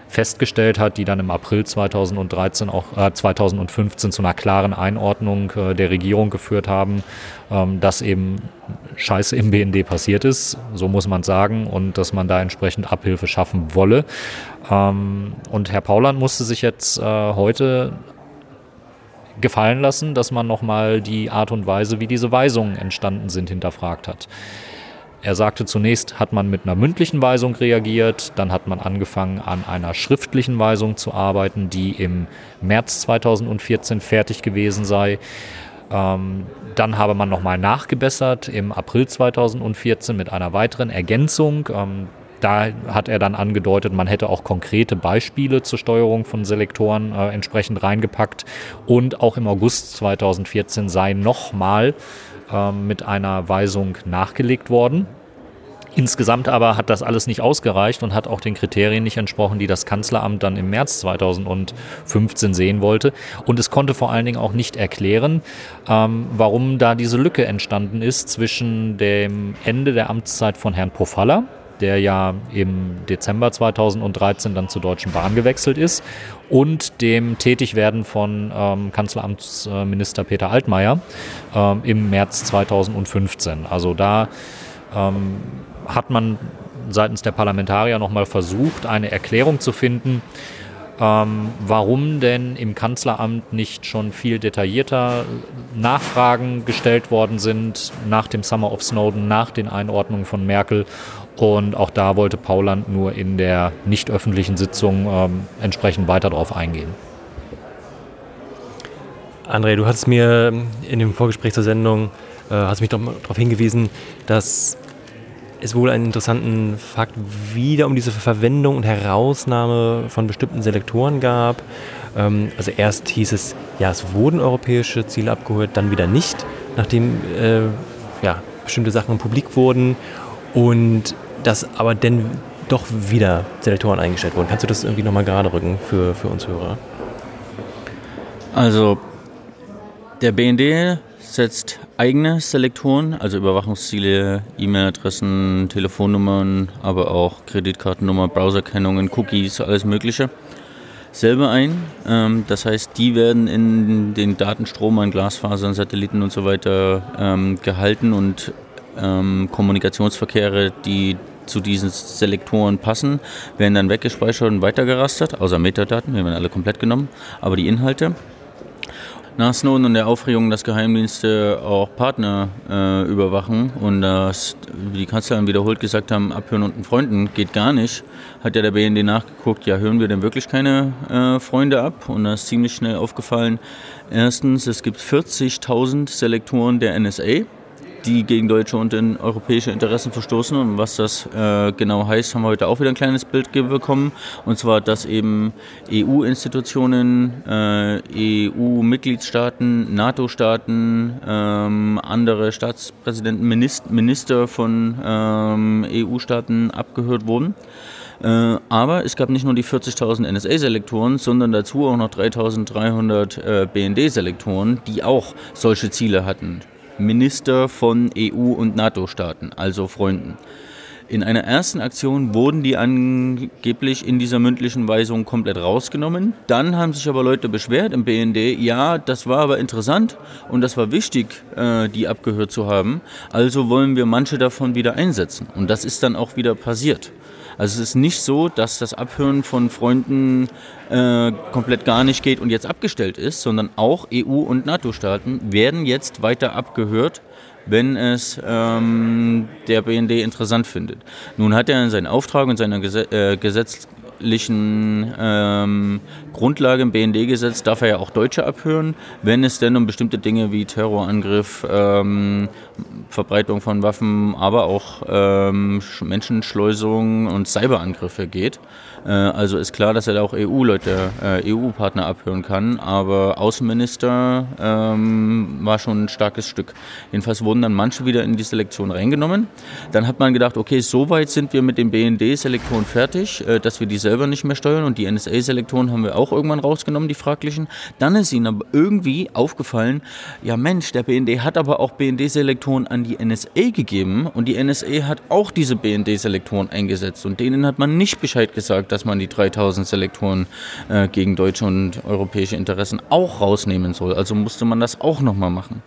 [SPEAKER 3] festgestellt hat, die dann im April 2013 auch äh, 2015 zu einer klaren Einordnung äh, der Regierung geführt haben, ähm, dass eben Scheiße im BND passiert ist, so muss man sagen, und dass man da entsprechend Abhilfe schaffen wolle. Ähm, und Herr Pauland musste sich jetzt äh, heute gefallen lassen, dass man nochmal die Art und Weise, wie diese Weisungen entstanden sind, hinterfragt hat. Er sagte, zunächst hat man mit einer mündlichen Weisung reagiert, dann hat man angefangen an einer schriftlichen Weisung zu arbeiten, die im März 2014 fertig gewesen sei. Ähm, dann habe man nochmal nachgebessert im April 2014 mit einer weiteren Ergänzung. Ähm, da hat er dann angedeutet, man hätte auch konkrete Beispiele zur Steuerung von Selektoren äh, entsprechend reingepackt. Und auch im August 2014 sei nochmal mit einer Weisung nachgelegt worden. Insgesamt aber hat das alles nicht ausgereicht und hat auch den Kriterien nicht entsprochen, die das Kanzleramt dann im März 2015 sehen wollte. Und es konnte vor allen Dingen auch nicht erklären, ähm, warum da diese Lücke entstanden ist zwischen dem Ende der Amtszeit von Herrn Pofalla, der ja im Dezember 2013 dann zur Deutschen Bahn gewechselt ist, und dem Tätigwerden von ähm, Kanzleramtsminister Peter Altmaier ähm, im März 2015. Also da ähm, hat man seitens der Parlamentarier nochmal versucht, eine Erklärung zu finden, ähm, warum denn im Kanzleramt nicht schon viel detaillierter Nachfragen gestellt worden sind nach dem Summer of Snowden, nach den Einordnungen von Merkel. Und auch da wollte Pauland nur in der nicht öffentlichen Sitzung ähm, entsprechend weiter darauf eingehen.
[SPEAKER 1] André, du hast mir in dem Vorgespräch zur Sendung äh, hast mich darauf hingewiesen, dass es wohl einen interessanten Fakt wieder um diese Verwendung und Herausnahme von bestimmten Selektoren gab. Ähm, also erst hieß es, ja, es wurden europäische Ziele abgehört, dann wieder nicht, nachdem äh, ja, bestimmte Sachen publik wurden und dass aber dann doch wieder Selektoren eingestellt wurden. Kannst du das irgendwie nochmal gerade rücken für, für uns Hörer?
[SPEAKER 2] Also der BND setzt eigene Selektoren, also Überwachungsziele, E-Mail-Adressen, Telefonnummern, aber auch Kreditkartennummer, Browserkennungen, Cookies, alles Mögliche selber ein. Ähm, das heißt, die werden in den Datenstrom an Glasfasern, Satelliten und so weiter ähm, gehalten und ähm, Kommunikationsverkehre, die zu diesen Selektoren passen, werden dann weggespeichert und weitergerastert, außer Metadaten, die werden alle komplett genommen, aber die Inhalte. Nach Snowden und der Aufregung, dass Geheimdienste auch Partner äh, überwachen und dass, wie die Kanzlerin wiederholt gesagt haben, abhören und Freunden geht gar nicht, hat ja der BND nachgeguckt, ja, hören wir denn wirklich keine äh, Freunde ab? Und da ist ziemlich schnell aufgefallen, erstens, es gibt 40.000 Selektoren der NSA die gegen deutsche und europäische Interessen verstoßen. Und was das äh, genau heißt, haben wir heute auch wieder ein kleines Bild bekommen. Und zwar, dass eben EU-Institutionen, äh, EU-Mitgliedstaaten, NATO-Staaten, ähm, andere Staatspräsidenten, Minister, Minister von ähm, EU-Staaten abgehört wurden. Äh, aber es gab nicht nur die 40.000 NSA-Selektoren, sondern dazu auch noch 3.300 äh, BND-Selektoren, die auch solche Ziele hatten. Minister von EU- und NATO-Staaten, also Freunden. In einer ersten Aktion wurden die angeblich in dieser mündlichen Weisung komplett rausgenommen. Dann haben sich aber Leute beschwert im BND, ja, das war aber interessant und das war wichtig, äh, die abgehört zu haben. Also wollen wir manche davon wieder einsetzen. Und das ist dann auch wieder passiert. Also es ist nicht so, dass das Abhören von Freunden äh, komplett gar nicht geht und jetzt abgestellt ist, sondern auch EU- und NATO-Staaten werden jetzt weiter abgehört, wenn es ähm, der BND interessant findet. Nun hat er seinen Auftrag und seiner Gesetz, äh, Gesetz rechtlichen ähm, Grundlage im BND-Gesetz darf er ja auch Deutsche abhören, wenn es denn um bestimmte Dinge wie Terrorangriff, ähm, Verbreitung von Waffen, aber auch ähm, Menschenschleusung und Cyberangriffe geht. Äh, also ist klar, dass er da auch EU-Leute, äh, EU-Partner abhören kann, aber Außenminister ähm, war schon ein starkes Stück. Jedenfalls wurden dann manche wieder in die Selektion reingenommen. Dann hat man gedacht, okay, soweit sind wir mit den BND-Selektoren fertig, äh, dass wir die selber nicht mehr steuern und die NSA-Selektoren haben wir auch irgendwann rausgenommen, die fraglichen. Dann ist ihnen aber irgendwie aufgefallen, ja Mensch, der BND hat aber auch BND-Selektoren an die NSA gegeben und die NSA hat auch diese BND-Selektoren eingesetzt und denen hat man nicht Bescheid gesagt, dass man die 3000 Selektoren äh, gegen deutsche und europäische Interessen auch rausnehmen soll. Also musste man das auch nochmal machen.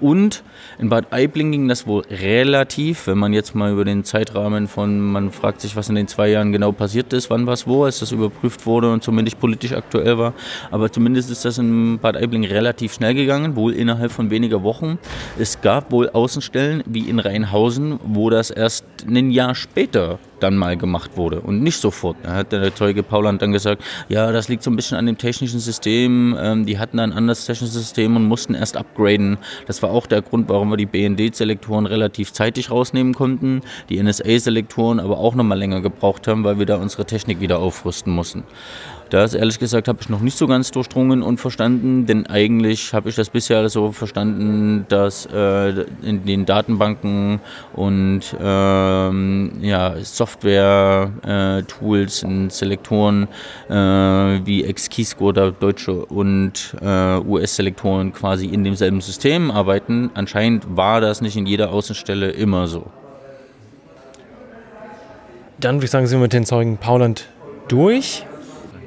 [SPEAKER 2] Und in Bad Aibling ging das wohl relativ, wenn man jetzt mal über den Zeitrahmen von, man fragt sich, was in den zwei Jahren genau passiert ist, wann was wo, als das überprüft wurde und zumindest politisch aktuell war. Aber zumindest ist das in Bad Aibling relativ schnell gegangen, wohl innerhalb von weniger Wochen. Es gab wohl Außenstellen wie in Rheinhausen, wo das erst ein Jahr später dann mal gemacht wurde und nicht sofort. Da hat der Zeuge Pauland dann gesagt, ja, das liegt so ein bisschen an dem technischen System. Ähm, die hatten ein anderes technisches System und mussten erst upgraden. Das war auch der Grund, warum wir die BND-Selektoren relativ zeitig rausnehmen konnten, die NSA-Selektoren aber auch nochmal länger gebraucht haben, weil wir da unsere Technik wieder aufrüsten mussten. Das ehrlich gesagt habe ich noch nicht so ganz durchdrungen und verstanden, denn eigentlich habe ich das bisher so verstanden, dass äh, in den Datenbanken und ähm, ja, Software-Tools äh, und Selektoren äh, wie XKeyscore oder deutsche und äh, US-Selektoren quasi in demselben System arbeiten. Anscheinend war das nicht in jeder Außenstelle immer so.
[SPEAKER 1] Dann würde ich sagen, sind wir mit den Zeugen Pauland durch.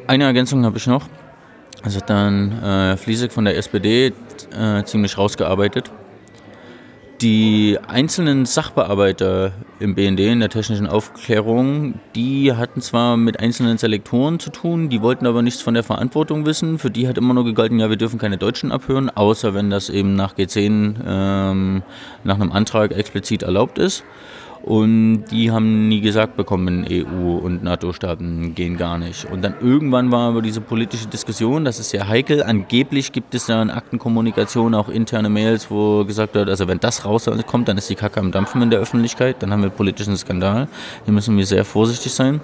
[SPEAKER 2] Eine Ergänzung habe ich noch. Also dann äh, Fliesek von der SPD äh, ziemlich rausgearbeitet. Die einzelnen Sachbearbeiter im BND in der technischen Aufklärung, die hatten zwar mit einzelnen Selektoren zu tun, die wollten aber nichts von der Verantwortung wissen. Für die hat immer nur gegolten, ja, wir dürfen keine Deutschen abhören, außer wenn das eben nach G10 ähm, nach einem Antrag explizit erlaubt ist. Und die haben nie gesagt bekommen, EU und NATO-Staaten gehen gar nicht. Und dann irgendwann war aber diese politische Diskussion, das ist sehr heikel. Angeblich gibt es da in Aktenkommunikation auch interne Mails, wo gesagt wird, also wenn das rauskommt, dann ist die Kacke am Dampfen in der Öffentlichkeit, dann haben wir politischen Skandal. Hier müssen wir sehr vorsichtig sein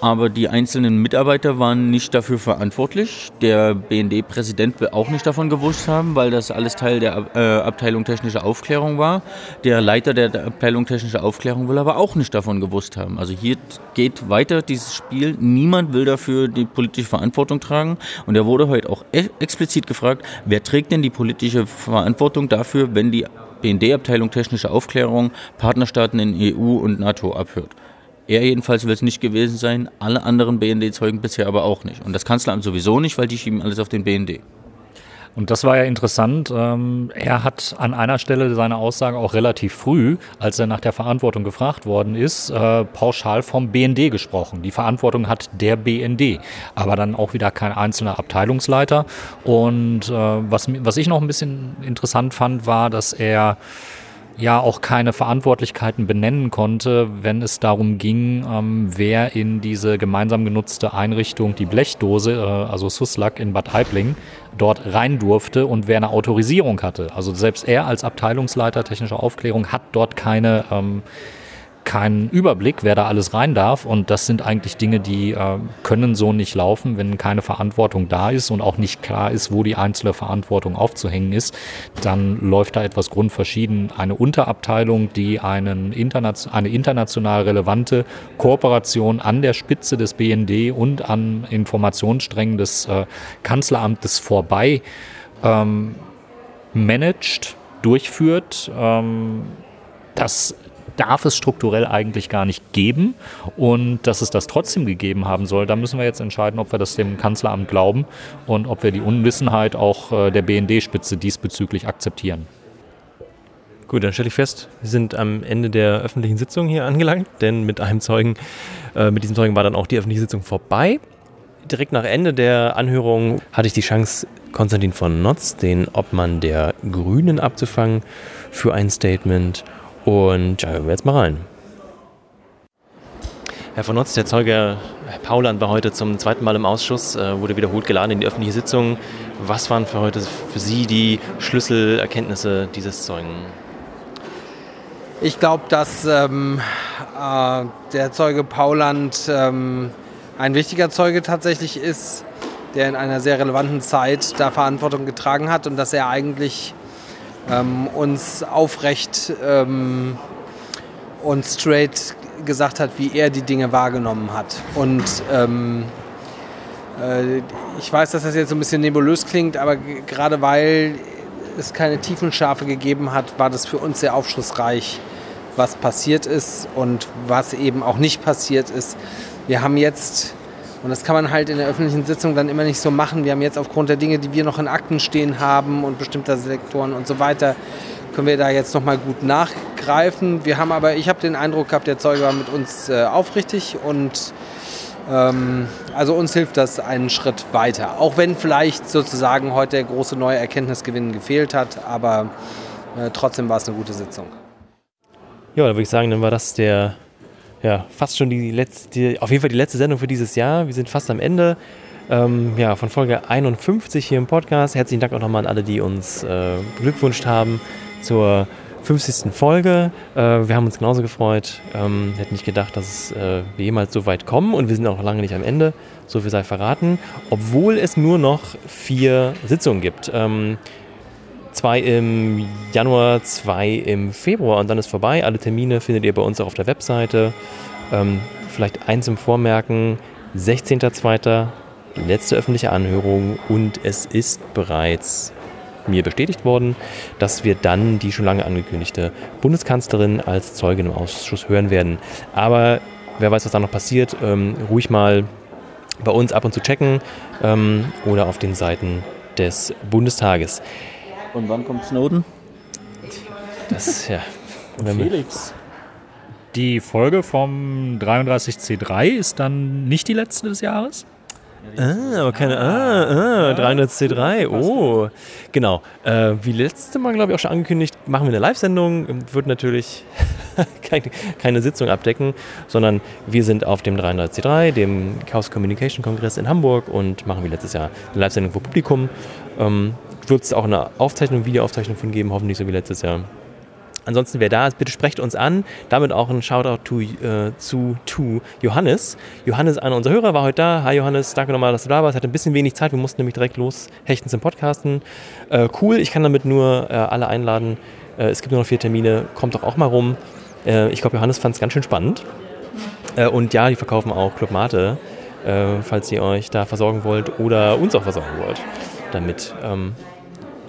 [SPEAKER 2] aber die einzelnen Mitarbeiter waren nicht dafür verantwortlich. Der BND-Präsident will auch nicht davon gewusst haben, weil das alles Teil der äh, Abteilung technische Aufklärung war. Der Leiter der Abteilung technische Aufklärung will aber auch nicht davon gewusst haben. Also hier geht weiter dieses Spiel. Niemand will dafür die politische Verantwortung tragen. Und er wurde heute auch e explizit gefragt, wer trägt denn die politische Verantwortung dafür, wenn die BND-Abteilung technische Aufklärung Partnerstaaten in EU und NATO abhört. Er jedenfalls will es nicht gewesen sein, alle anderen BND-Zeugen bisher aber auch nicht. Und das Kanzleramt sowieso nicht, weil die schieben alles auf den BND.
[SPEAKER 3] Und das war ja interessant. Ähm, er hat an einer Stelle seine Aussage auch relativ früh, als er nach der Verantwortung gefragt worden ist, äh, pauschal vom BND gesprochen. Die Verantwortung hat der BND, aber dann auch wieder kein einzelner Abteilungsleiter. Und äh, was, was ich noch ein bisschen interessant fand, war, dass er ja auch keine Verantwortlichkeiten benennen konnte, wenn es darum ging, ähm, wer in diese gemeinsam genutzte Einrichtung, die Blechdose, äh, also Suslak in Bad Aibling, dort rein durfte und wer eine Autorisierung hatte. Also selbst er als Abteilungsleiter technischer Aufklärung hat dort keine ähm, keinen Überblick, wer da alles rein darf. Und das sind eigentlich Dinge, die äh, können so nicht laufen, wenn keine Verantwortung da ist und auch nicht klar ist, wo die einzelne Verantwortung aufzuhängen ist. Dann läuft da etwas grundverschieden. Eine Unterabteilung, die einen interna eine international relevante Kooperation an der Spitze des BND und an Informationssträngen des äh, Kanzleramtes vorbei ähm, managt, durchführt. Ähm, das darf es strukturell eigentlich gar nicht geben. Und dass es das trotzdem gegeben haben soll, da müssen wir jetzt entscheiden, ob wir das dem Kanzleramt glauben und ob wir die Unwissenheit auch äh, der BND-Spitze diesbezüglich akzeptieren.
[SPEAKER 1] Gut, dann stelle ich fest, wir sind am Ende der öffentlichen Sitzung hier angelangt, denn mit einem Zeugen, äh, mit diesem Zeugen war dann auch die öffentliche Sitzung vorbei. Direkt nach Ende der Anhörung hatte ich die Chance, Konstantin von Notz, den Obmann der Grünen, abzufangen für ein Statement. Und ja, hören wir jetzt mal rein. Herr von Notz, der Zeuge Herr Pauland war heute zum zweiten Mal im Ausschuss, äh, wurde wiederholt geladen in die öffentliche Sitzung. Was waren für heute für Sie die Schlüsselerkenntnisse dieses Zeugen?
[SPEAKER 7] Ich glaube, dass ähm, äh, der Zeuge Pauland ähm, ein wichtiger Zeuge tatsächlich ist, der in einer sehr relevanten Zeit da Verantwortung getragen hat und dass er eigentlich ähm, uns aufrecht ähm, und straight gesagt hat, wie er die Dinge wahrgenommen hat. Und ähm, äh, ich weiß, dass das jetzt so ein bisschen nebulös klingt, aber gerade weil es keine Tiefenschärfe gegeben hat, war das für uns sehr aufschlussreich, was passiert ist und was eben auch nicht passiert ist. Wir haben jetzt und das kann man halt in der öffentlichen Sitzung dann immer nicht so machen. Wir haben jetzt aufgrund der Dinge, die wir noch in Akten stehen haben und bestimmter Sektoren und so weiter, können wir da jetzt nochmal gut nachgreifen. Wir haben aber, ich habe den Eindruck gehabt, der Zeuge war mit uns äh, aufrichtig und ähm, also uns hilft das einen Schritt weiter. Auch wenn vielleicht sozusagen heute der große neue Erkenntnisgewinn gefehlt hat, aber äh, trotzdem war es eine gute Sitzung.
[SPEAKER 1] Ja, da würde ich sagen, dann war das der ja, fast schon die letzte, auf jeden Fall die letzte Sendung für dieses Jahr. Wir sind fast am Ende. Ähm, ja, von Folge 51 hier im Podcast. Herzlichen Dank auch nochmal an alle, die uns äh, beglückwünscht haben zur 50. Folge. Äh, wir haben uns genauso gefreut. Ähm, hätten nicht gedacht, dass äh, wir jemals so weit kommen und wir sind auch noch lange nicht am Ende. So viel sei verraten. Obwohl es nur noch vier Sitzungen gibt. Ähm, zwei im Januar, zwei im Februar und dann ist vorbei. Alle Termine findet ihr bei uns auch auf der Webseite. Ähm, vielleicht eins im Vormerken: 16.02. letzte öffentliche Anhörung und es ist bereits mir bestätigt worden, dass wir dann die schon lange angekündigte Bundeskanzlerin als Zeugin im Ausschuss hören werden. Aber wer weiß, was da noch passiert, ähm, ruhig mal bei uns ab und zu checken ähm, oder auf den Seiten des Bundestages.
[SPEAKER 2] Und wann kommt Snowden?
[SPEAKER 1] Das, ja.
[SPEAKER 3] Felix. Die Folge vom 33C3 ist dann nicht die letzte des Jahres?
[SPEAKER 1] Ah, aber keine. Ah, ah 300C3. Oh, genau. Äh, wie letzte Mal, glaube ich, auch schon angekündigt, machen wir eine Live-Sendung. Wird natürlich keine, keine, Sitzung abdecken, sondern wir sind auf dem 300C3, dem Chaos Communication Kongress in Hamburg und machen wie letztes Jahr eine Live-Sendung vor Publikum. Ähm, wird es auch eine Aufzeichnung, Videoaufzeichnung von geben, hoffentlich so wie letztes Jahr. Ansonsten, wer da ist, bitte sprecht uns an. Damit auch ein Shoutout to, äh, zu to Johannes. Johannes, einer unserer Hörer, war heute da. Hi Johannes, danke nochmal, dass du da warst. Hatte ein bisschen wenig Zeit, wir mussten nämlich direkt loshechten zum Podcasten. Äh, cool, ich kann damit nur äh, alle einladen. Äh, es gibt nur noch vier Termine, kommt doch auch mal rum. Äh, ich glaube, Johannes fand es ganz schön spannend. Äh, und ja, die verkaufen auch Club Mate, falls ihr euch da versorgen wollt oder uns auch versorgen wollt. Damit ähm,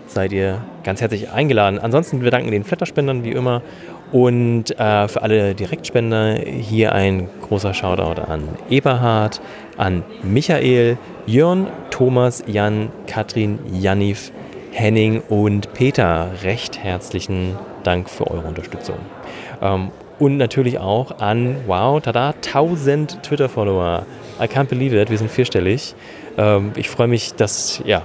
[SPEAKER 1] seid ihr ganz herzlich eingeladen. Ansonsten, wir danken den Flatterspendern wie immer und äh, für alle Direktspender hier ein großer Shoutout an Eberhard, an Michael, Jörn, Thomas, Jan, Katrin, Janif, Henning und Peter. Recht herzlichen Dank für eure Unterstützung. Ähm, und natürlich auch an, wow, tada, 1000 Twitter-Follower. I can't believe it, wir sind vierstellig. Ähm, ich freue mich, dass, ja,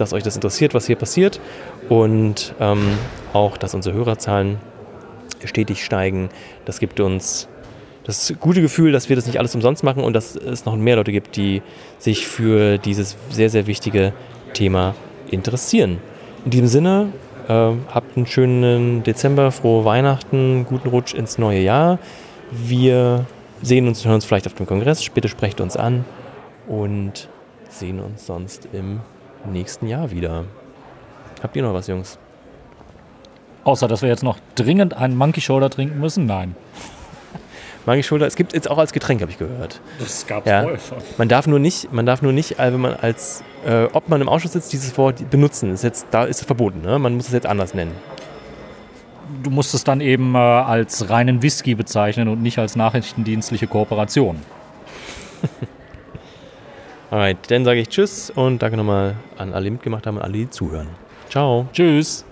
[SPEAKER 1] dass euch das interessiert, was hier passiert. Und ähm, auch, dass unsere Hörerzahlen stetig steigen. Das gibt uns das gute Gefühl, dass wir das nicht alles umsonst machen und dass es noch mehr Leute gibt, die sich für dieses sehr, sehr wichtige Thema interessieren. In diesem Sinne, äh, habt einen schönen Dezember, frohe Weihnachten, guten Rutsch ins neue Jahr. Wir sehen uns und hören uns vielleicht auf dem Kongress. Bitte sprecht uns an und sehen uns sonst im nächsten Jahr wieder. Habt ihr noch was, Jungs?
[SPEAKER 3] Außer, dass wir jetzt noch dringend einen Monkey Shoulder trinken müssen? Nein.
[SPEAKER 1] Monkey Shoulder, es gibt jetzt auch als Getränk, habe ich gehört.
[SPEAKER 3] Das gab es
[SPEAKER 1] Ja.
[SPEAKER 3] vorher schon.
[SPEAKER 1] Man darf nur nicht, man darf nur nicht, äh, wenn man als, äh, ob man im Ausschuss sitzt, dieses Wort benutzen. Ist jetzt, da ist es verboten. Ne? Man muss es jetzt anders nennen.
[SPEAKER 3] Du musst es dann eben äh, als reinen Whisky bezeichnen und nicht als nachrichtendienstliche Kooperation.
[SPEAKER 1] Alright, dann sage ich Tschüss und danke nochmal an alle, die mitgemacht haben und alle, die zuhören. Ciao.
[SPEAKER 3] Tschüss.